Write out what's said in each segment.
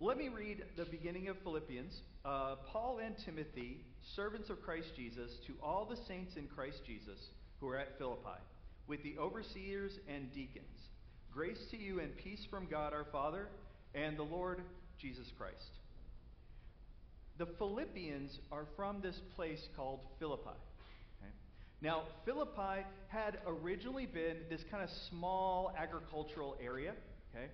Let me read the beginning of Philippians. Uh, Paul and Timothy, servants of Christ Jesus, to all the saints in Christ Jesus who are at Philippi, with the overseers and deacons. Grace to you and peace from God our Father and the Lord Jesus Christ. The Philippians are from this place called Philippi. Okay? Now, Philippi had originally been this kind of small agricultural area. Okay?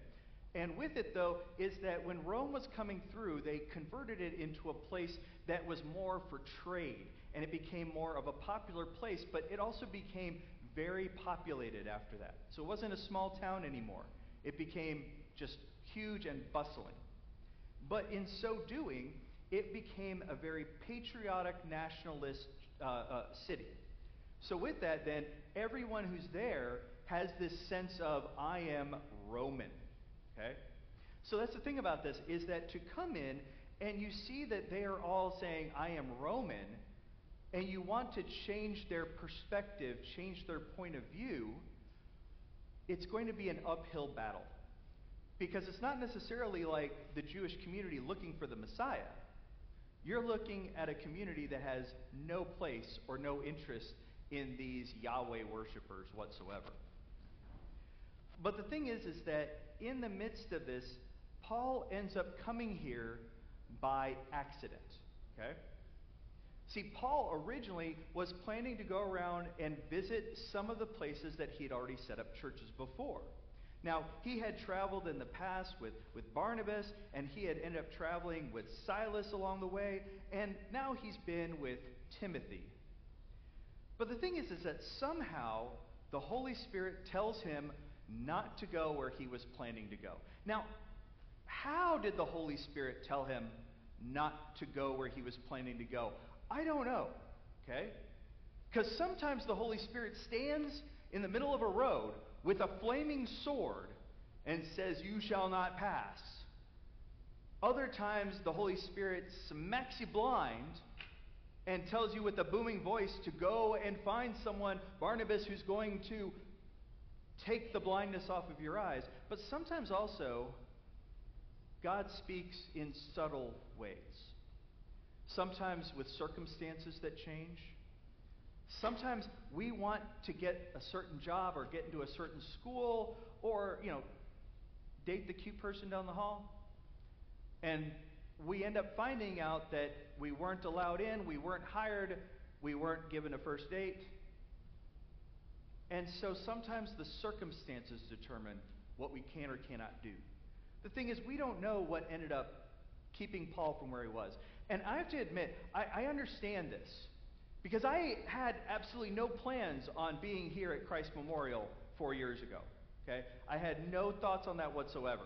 And with it, though, is that when Rome was coming through, they converted it into a place that was more for trade. And it became more of a popular place, but it also became very populated after that. So it wasn't a small town anymore. It became just huge and bustling. But in so doing, it became a very patriotic nationalist uh, uh, city. So, with that, then, everyone who's there has this sense of, I am Roman. Okay? So that's the thing about this is that to come in and you see that they are all saying, I am Roman, and you want to change their perspective, change their point of view, it's going to be an uphill battle. Because it's not necessarily like the Jewish community looking for the Messiah. You're looking at a community that has no place or no interest in these Yahweh worshippers whatsoever. But the thing is, is that in the midst of this, Paul ends up coming here by accident. Okay? See, Paul originally was planning to go around and visit some of the places that he had already set up churches before. Now, he had traveled in the past with, with Barnabas, and he had ended up traveling with Silas along the way, and now he's been with Timothy. But the thing is, is that somehow the Holy Spirit tells him not to go where he was planning to go. Now, how did the Holy Spirit tell him not to go where he was planning to go? I don't know, okay? Because sometimes the Holy Spirit stands in the middle of a road with a flaming sword and says, You shall not pass. Other times the Holy Spirit smacks you blind and tells you with a booming voice to go and find someone, Barnabas, who's going to take the blindness off of your eyes. But sometimes also, God speaks in subtle ways. Sometimes with circumstances that change. Sometimes we want to get a certain job or get into a certain school or, you know, date the cute person down the hall. And we end up finding out that we weren't allowed in, we weren't hired, we weren't given a first date. And so sometimes the circumstances determine what we can or cannot do. The thing is, we don't know what ended up keeping Paul from where he was. And I have to admit, I, I understand this. Because I had absolutely no plans on being here at Christ Memorial four years ago. Okay? I had no thoughts on that whatsoever.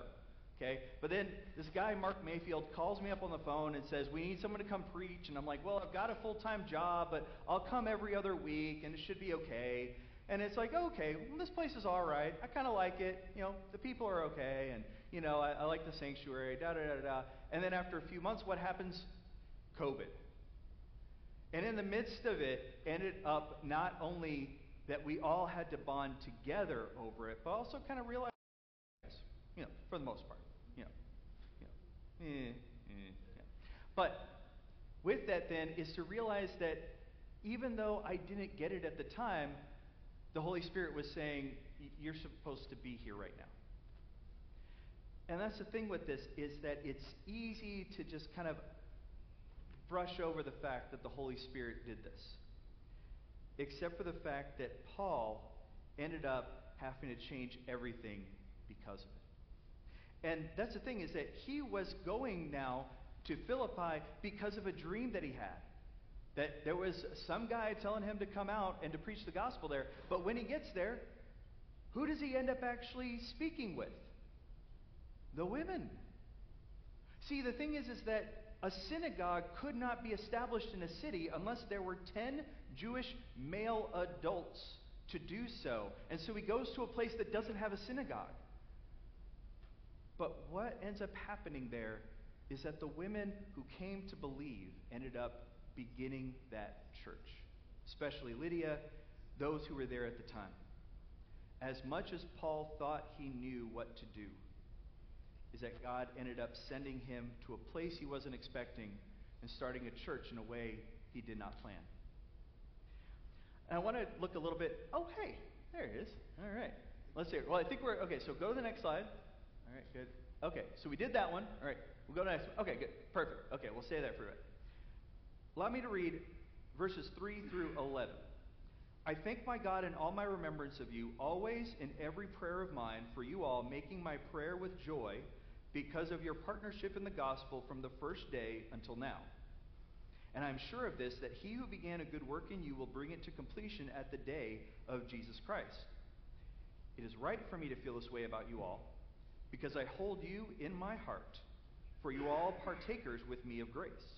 Okay? But then this guy, Mark Mayfield, calls me up on the phone and says, We need someone to come preach. And I'm like, Well, I've got a full time job, but I'll come every other week and it should be okay. And it's like, okay, well, this place is all right. I kind of like it. You know, the people are okay. And, you know, I, I like the sanctuary, da da da da. And then after a few months, what happens? COVID. And in the midst of it, ended up not only that we all had to bond together over it, but also kind of realize, you know, for the most part, you know, you know, eh, eh, yeah. But with that, then, is to realize that even though I didn't get it at the time, the Holy Spirit was saying, You're supposed to be here right now. And that's the thing with this, is that it's easy to just kind of brush over the fact that the Holy Spirit did this. Except for the fact that Paul ended up having to change everything because of it. And that's the thing, is that he was going now to Philippi because of a dream that he had. That there was some guy telling him to come out and to preach the gospel there. But when he gets there, who does he end up actually speaking with? The women. See, the thing is, is that a synagogue could not be established in a city unless there were 10 Jewish male adults to do so. And so he goes to a place that doesn't have a synagogue. But what ends up happening there is that the women who came to believe ended up beginning that church, especially Lydia, those who were there at the time. As much as Paul thought he knew what to do, is that God ended up sending him to a place he wasn't expecting and starting a church in a way he did not plan. And I want to look a little bit. Oh, hey, there it is. All right. Let's see. Well, I think we're okay. So go to the next slide. All right, good. Okay, so we did that one. All right, we'll go to the next one. Okay, good. Perfect. Okay, we'll stay there for a bit. Allow me to read verses 3 through 11. I thank my God in all my remembrance of you, always in every prayer of mine, for you all, making my prayer with joy because of your partnership in the gospel from the first day until now. And I'm sure of this, that he who began a good work in you will bring it to completion at the day of Jesus Christ. It is right for me to feel this way about you all, because I hold you in my heart, for you all partakers with me of grace,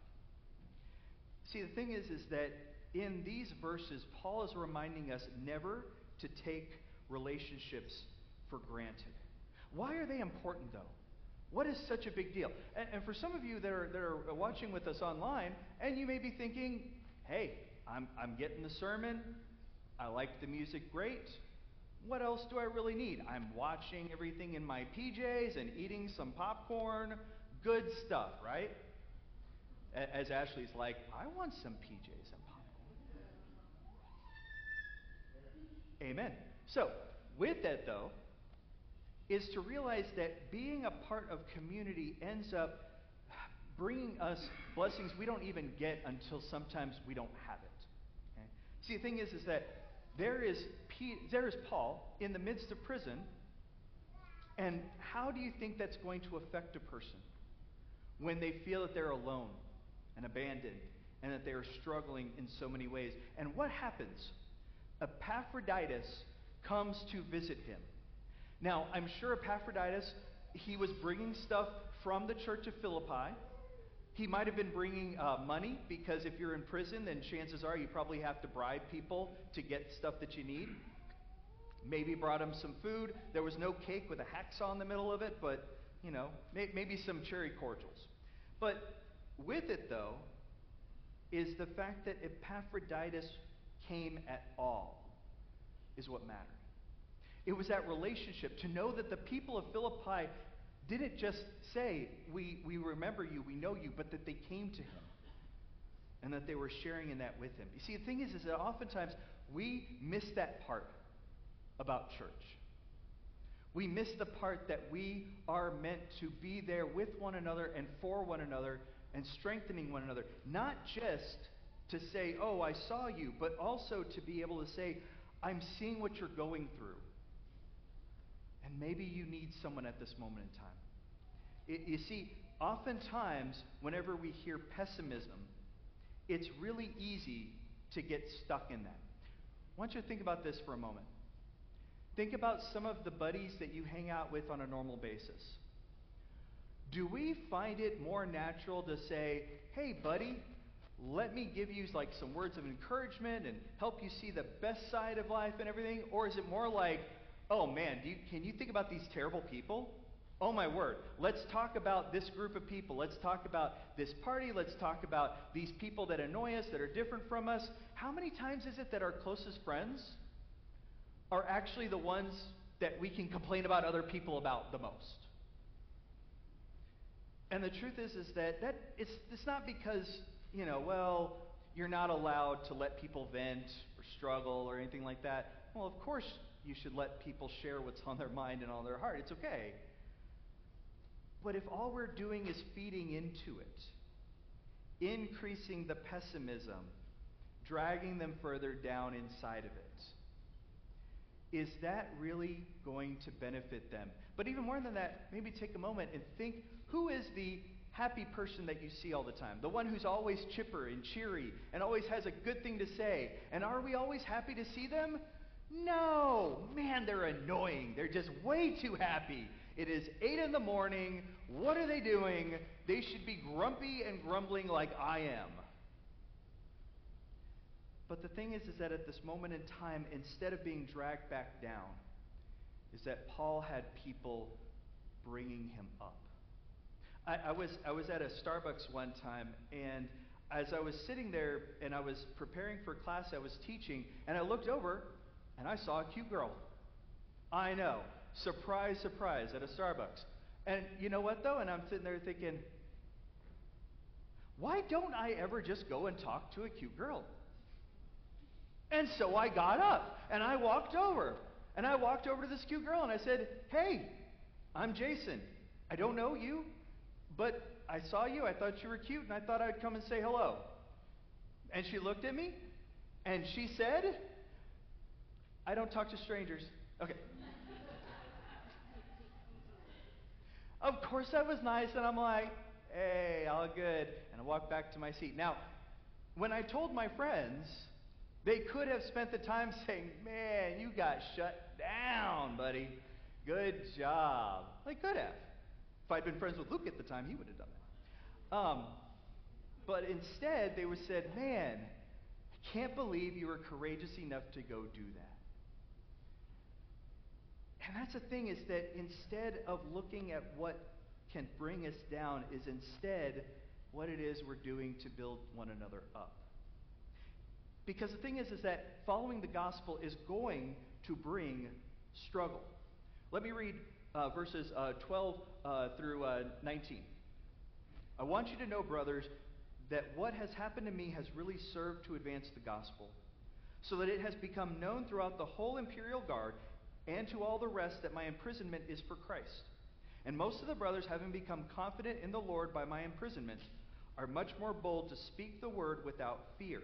See, the thing is, is that in these verses, Paul is reminding us never to take relationships for granted. Why are they important, though? What is such a big deal? And, and, for some of you that are, that are watching with us online, and you may be thinking, hey, I'm, I'm getting the sermon. I like the music great. What else do I really need? I'm watching everything in my PJs and eating some popcorn. Good stuff, right? As Ashley's like, I want some PJs and popcorn. Amen. So, with that though, is to realize that being a part of community ends up bringing us blessings we don't even get until sometimes we don't have it. Okay? See, the thing is, is that there is, P- there is Paul in the midst of prison, and how do you think that's going to affect a person when they feel that they're alone and abandoned and that they are struggling in so many ways? And what happens? Epaphroditus comes to visit him. Now, I'm sure Epaphroditus, he was bringing stuff from the church of Philippi. He might have been bringing uh, money because if you're in prison, then chances are you probably have to bribe people to get stuff that you need. Maybe brought him some food. There was no cake with a hacksaw in the middle of it, but, you know, may- maybe some cherry cordials. But with it, though, is the fact that Epaphroditus came at all, is what mattered. It was that relationship to know that the people of Philippi didn't just say, we, we remember you, we know you, but that they came to him and that they were sharing in that with him. You see, the thing is, is that oftentimes we miss that part about church. We miss the part that we are meant to be there with one another and for one another and strengthening one another. Not just to say, oh, I saw you, but also to be able to say, I'm seeing what you're going through. And maybe you need someone at this moment in time. It, you see, oftentimes, whenever we hear pessimism, it's really easy to get stuck in that. I want you to think about this for a moment. Think about some of the buddies that you hang out with on a normal basis. Do we find it more natural to say, hey, buddy, let me give you like some words of encouragement and help you see the best side of life and everything? Or is it more like, oh man, you, can you think about these terrible people? Oh my word. Let's talk about this group of people. Let's talk about this party. Let's talk about these people that annoy us, that are different from us. How many times is it that our closest friends are actually the ones that we can complain about other people about the most? And the truth is, is that, that it's, it's not because, you know, well, you're not allowed to let people vent or struggle or anything like that. Well, of course you should let people share what's on their mind and on their heart. It's okay. But if all we're doing is feeding into it, increasing the pessimism, dragging them further down inside of it, is that really going to benefit them? But even more than that, maybe take a moment and think who is the happy person that you see all the time? The one who's always chipper and cheery and always has a good thing to say. And are we always happy to see them? No. Man, they're annoying. They're just way too happy. It is 8 in the morning. What are they doing? They should be grumpy and grumbling like I am. But the thing is, is that at this moment in time, instead of being dragged back down, is that Paul had people bringing him up. I, I, was, I was at a Starbucks one time, and as I was sitting there and I was preparing for class, I was teaching, and I looked over and I saw a cute girl. I know. Surprise, surprise, at a Starbucks. And you know what, though? And I'm sitting there thinking, why don't I ever just go and talk to a cute girl? And so I got up and I walked over. And I walked over to this cute girl and I said, Hey, I'm Jason. I don't know you, but I saw you. I thought you were cute and I thought I'd come and say hello. And she looked at me and she said, I don't talk to strangers. Okay. of course, I was nice and I'm like, Hey, all good. And I walked back to my seat. Now, when I told my friends, they could have spent the time saying, Man, you got shut down, buddy. Good job. They could have. If I'd been friends with Luke at the time, he would have done that. Um, but instead, they would said, Man, I can't believe you were courageous enough to go do that. And that's the thing is that instead of looking at what can bring us down, is instead what it is we're doing to build one another up. Because the thing is, is that following the gospel is going to bring struggle. Let me read uh, verses uh, 12 uh, through uh, 19. I want you to know, brothers, that what has happened to me has really served to advance the gospel, so that it has become known throughout the whole imperial guard and to all the rest that my imprisonment is for Christ. And most of the brothers, having become confident in the Lord by my imprisonment, are much more bold to speak the word without fear.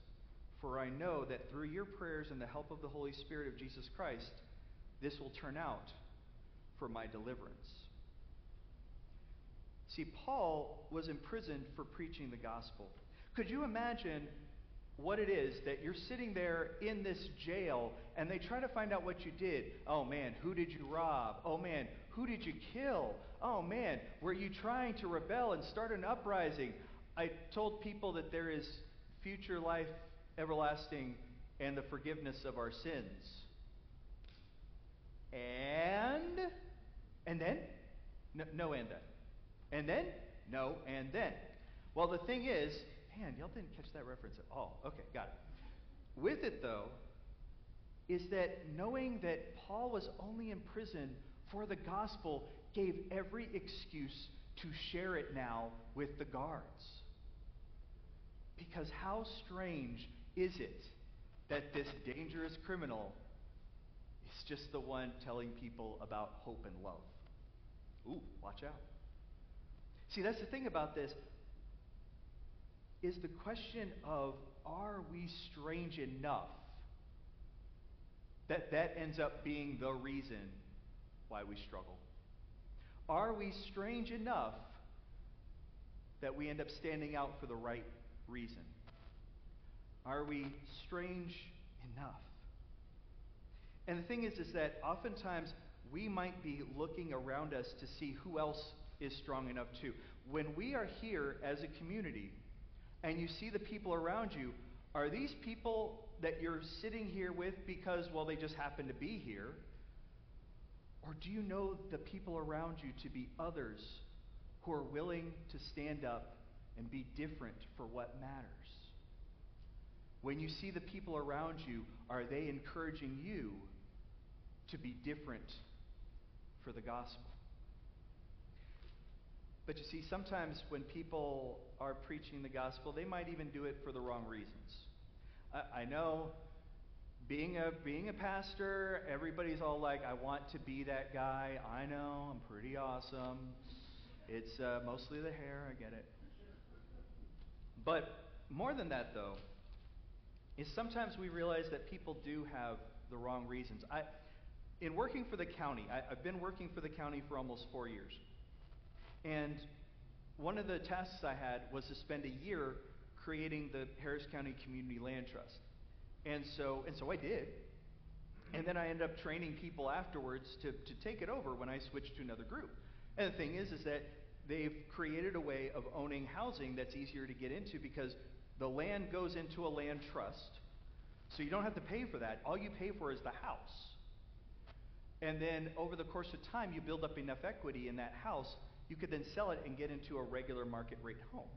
for I know that through your prayers and the help of the Holy Spirit of Jesus Christ, this will turn out for my deliverance. See, Paul was imprisoned for preaching the gospel. Could you imagine what it is that you're sitting there in this jail and they try to find out what you did? Oh man, who did you rob? Oh man, who did you kill? Oh man, were you trying to rebel and start an uprising? I told people that there is future life everlasting, and the forgiveness of our sins. And, and then? No, no and then. And then? No, and then. Well, the thing is, man, y'all didn't catch that reference at all. Okay, got it. With it, though, is that knowing that Paul was only in prison for the gospel gave every excuse to share it now with the guards. Because how strange is it that this dangerous criminal is just the one telling people about hope and love? Ooh, watch out. See, that's the thing about this is the question of are we strange enough that that ends up being the reason why we struggle? Are we strange enough that we end up standing out for the right reason? Are we strange enough? And the thing is, is that oftentimes we might be looking around us to see who else is strong enough too. When we are here as a community and you see the people around you, are these people that you're sitting here with because, well, they just happen to be here? Or do you know the people around you to be others who are willing to stand up and be different for what matters? When you see the people around you, are they encouraging you to be different for the gospel? But you see, sometimes when people are preaching the gospel, they might even do it for the wrong reasons. I, I know being a being a pastor, everybody's all like, I want to be that guy. I know, I'm pretty awesome. It's uh, mostly the hair, I get it. But more than that, though, is sometimes we realize that people do have the wrong reasons. I, in working for the county, I, I've been working for the county for almost four years. And one of the tasks I had was to spend a year creating the Harris County Community Land Trust. And so, and so I did. And then I ended up training people afterwards to, to take it over when I switched to another group. And the thing is, is that they've created a way of owning housing that's easier to get into because the land goes into a land trust. So you don't have to pay for that. All you pay for is the house. And then over the course of time, you build up enough equity in that house, you could then sell it and get into a regular market rate home.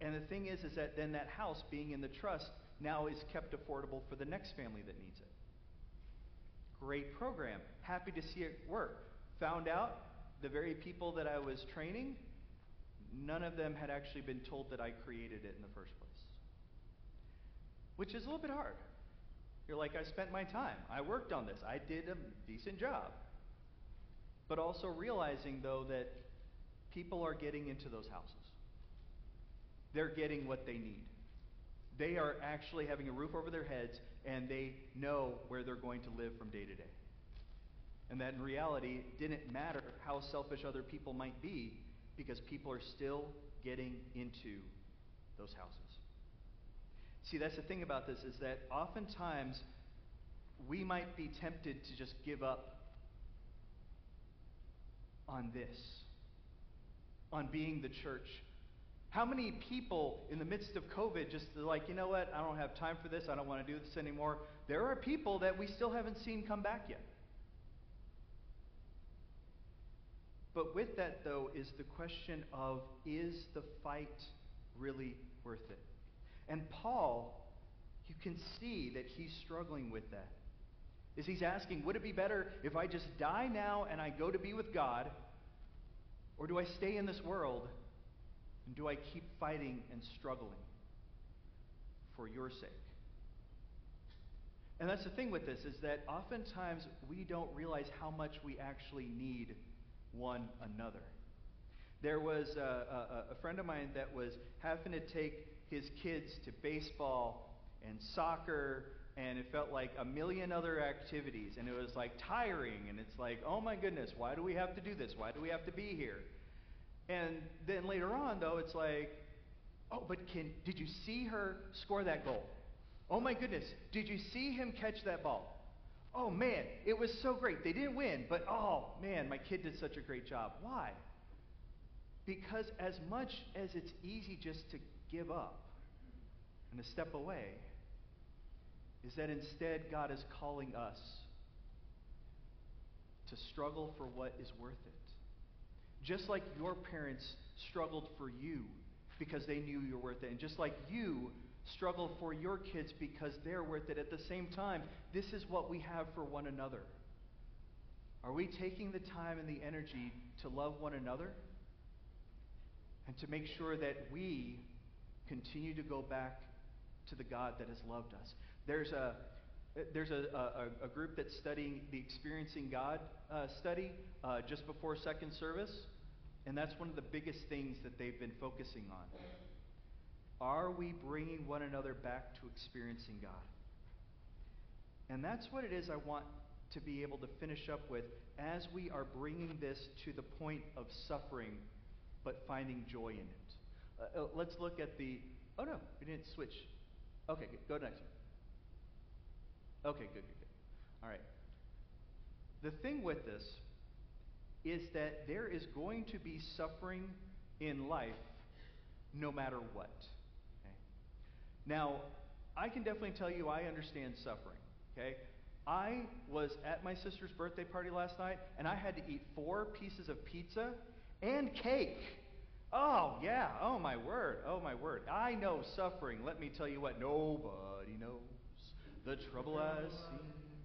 And the thing is, is that then that house being in the trust now is kept affordable for the next family that needs it. Great program. Happy to see it work. Found out the very people that I was training, none of them had actually been told that I created it in the first place. Which is a little bit hard. You're like, I spent my time. I worked on this. I did a decent job. But also realizing, though, that people are getting into those houses. They're getting what they need. They are actually having a roof over their heads and they know where they're going to live from day to day. And that in reality, it didn't matter how selfish other people might be because people are still getting into those houses. See, that's the thing about this is that oftentimes we might be tempted to just give up on this, on being the church. How many people in the midst of COVID just like, you know what, I don't have time for this, I don't want to do this anymore? There are people that we still haven't seen come back yet. But with that, though, is the question of is the fight really worth it? And Paul, you can see that he's struggling with that. Is he's asking, would it be better if I just die now and I go to be with God? Or do I stay in this world? And do I keep fighting and struggling for your sake? And that's the thing with this is that oftentimes we don't realize how much we actually need one another. There was a, a, a, friend of mine that was having to take his kids to baseball and soccer, and it felt like a million other activities, and it was like tiring, and it's like, oh my goodness, why do we have to do this? Why do we have to be here? And then later on, though, it's like, oh, but can, did you see her score that goal? Oh my goodness, did you see him catch that ball? Oh man, it was so great. They didn't win, but oh man, my kid did such a great job. Why? Because as much as it's easy just to give up and to step away, is that instead God is calling us to struggle for what is worth it. Just like your parents struggled for you because they knew you were worth it, and just like you struggle for your kids because they're worth it. At the same time, this is what we have for one another. Are we taking the time and the energy to love one another? And to make sure that we continue to go back to the God that has loved us. There's a, there's a, a, a group that's studying the Experiencing God uh, study uh, just before second service, and that's one of the biggest things that they've been focusing on. Are we bringing one another back to experiencing God? And that's what it is I want to be able to finish up with as we are bringing this to the point of suffering but finding joy in it. Uh, uh let's look at the. Oh no, we didn't switch. Okay, good. go next one. Okay, good, good, good. All right. The thing with this is that there is going to be suffering in life no matter what. Now, I can definitely tell you I understand suffering, okay? I was at my sister's birthday party last night, and I had to eat four pieces of pizza and cake. Oh, yeah. Oh, my word. Oh, my word. I know suffering. Let me tell you what. Nobody knows the trouble I see.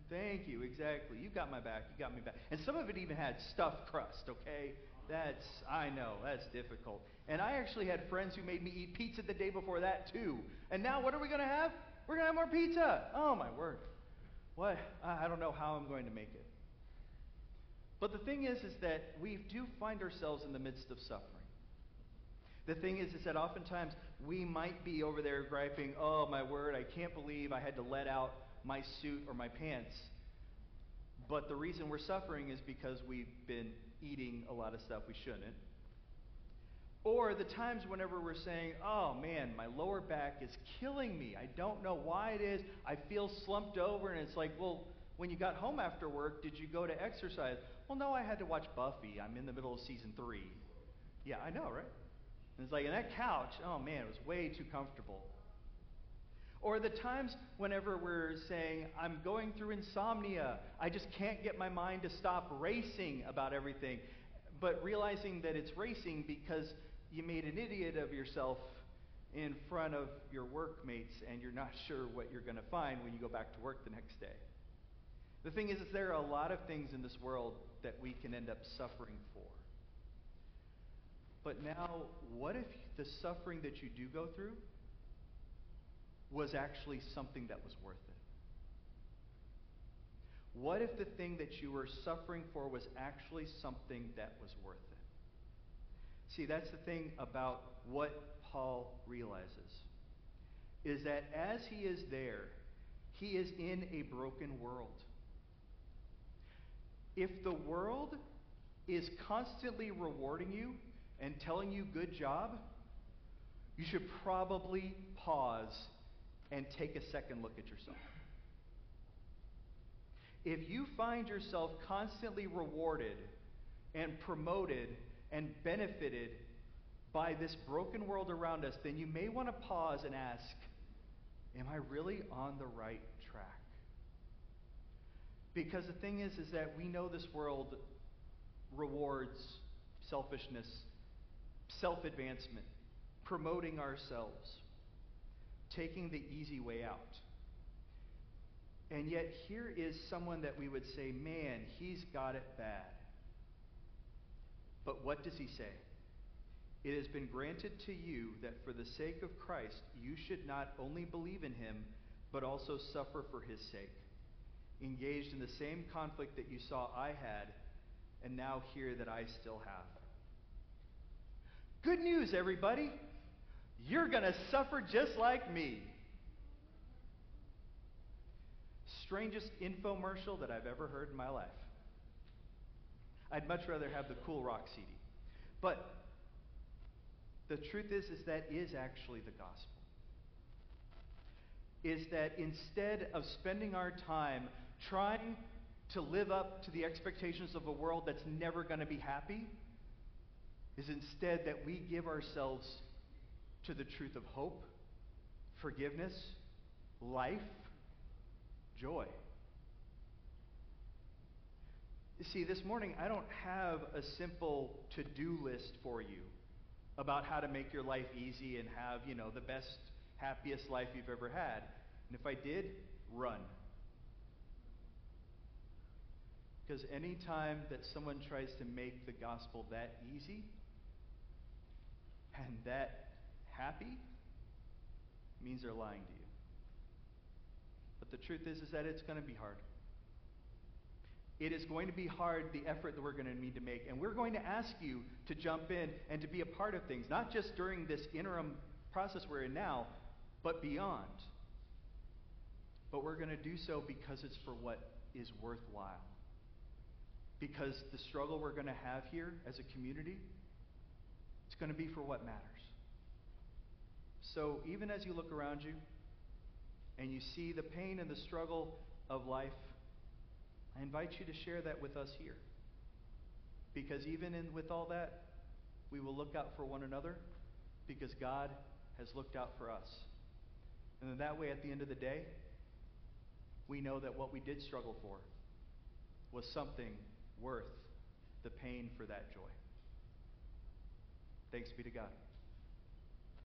Thank you. Exactly. You got my back. You got me back. And some of it even had stuffed crust, okay? That's, I know, that's difficult. And I actually had friends who made me eat pizza the day before that, too. And now what are we going to have? We're going to have more pizza. Oh, my word. What? I don't know how I'm going to make it. But the thing is, is that we do find ourselves in the midst of suffering. The thing is, is that oftentimes we might be over there griping, oh, my word, I can't believe I had to let out my suit or my pants. But the reason we're suffering is because we've been eating a lot of stuff we shouldn't. Or the times whenever we're saying, oh man, my lower back is killing me. I don't know why it is. I feel slumped over. And it's like, well, when you got home after work, did you go to exercise? Well, no, I had to watch Buffy. I'm in the middle of season three. Yeah, I know, right? And it's like, and that couch, oh man, it was way too comfortable. Or the times whenever we're saying, I'm going through insomnia, I just can't get my mind to stop racing about everything, but realizing that it's racing because you made an idiot of yourself in front of your workmates and you're not sure what you're going to find when you go back to work the next day. The thing is, is there are a lot of things in this world that we can end up suffering for. But now, what if the suffering that you do go through was actually something that was worth it? What if the thing that you were suffering for was actually something that was worth it? See, that's the thing about what Paul realizes is that as he is there, he is in a broken world. If the world is constantly rewarding you and telling you good job, you should probably pause and take a second look at yourself. If you find yourself constantly rewarded and promoted and benefited by this broken world around us, then you may want to pause and ask, Am I really on the right track? Because the thing is, is that we know this world rewards selfishness, self advancement, promoting ourselves, taking the easy way out. And yet, here is someone that we would say, man, he's got it bad. But what does he say? It has been granted to you that for the sake of Christ, you should not only believe in him, but also suffer for his sake. Engaged in the same conflict that you saw I had, and now hear that I still have. Good news, everybody. You're going to suffer just like me. Strangest infomercial that I've ever heard in my life. I'd much rather have the Cool Rock CD. But the truth is, is that is actually the gospel. Is that instead of spending our time trying to live up to the expectations of a world that's never going to be happy, is instead that we give ourselves to the truth of hope, forgiveness, life, joy. You see, this morning I don't have a simple to do list for you about how to make your life easy and have, you know, the best, happiest life you've ever had. And if I did, run. Because any time that someone tries to make the gospel that easy and that happy means they're lying to you. But the truth is, is that it's going to be hard. It is going to be hard, the effort that we're going to need to make. And we're going to ask you to jump in and to be a part of things, not just during this interim process we're in now, but beyond. But we're going to do so because it's for what is worthwhile. Because the struggle we're going to have here as a community, it's going to be for what matters. So even as you look around you and you see the pain and the struggle of life, I invite you to share that with us here. Because even in, with all that, we will look out for one another because God has looked out for us. And that way, at the end of the day, we know that what we did struggle for was something worth the pain for that joy. Thanks be to God.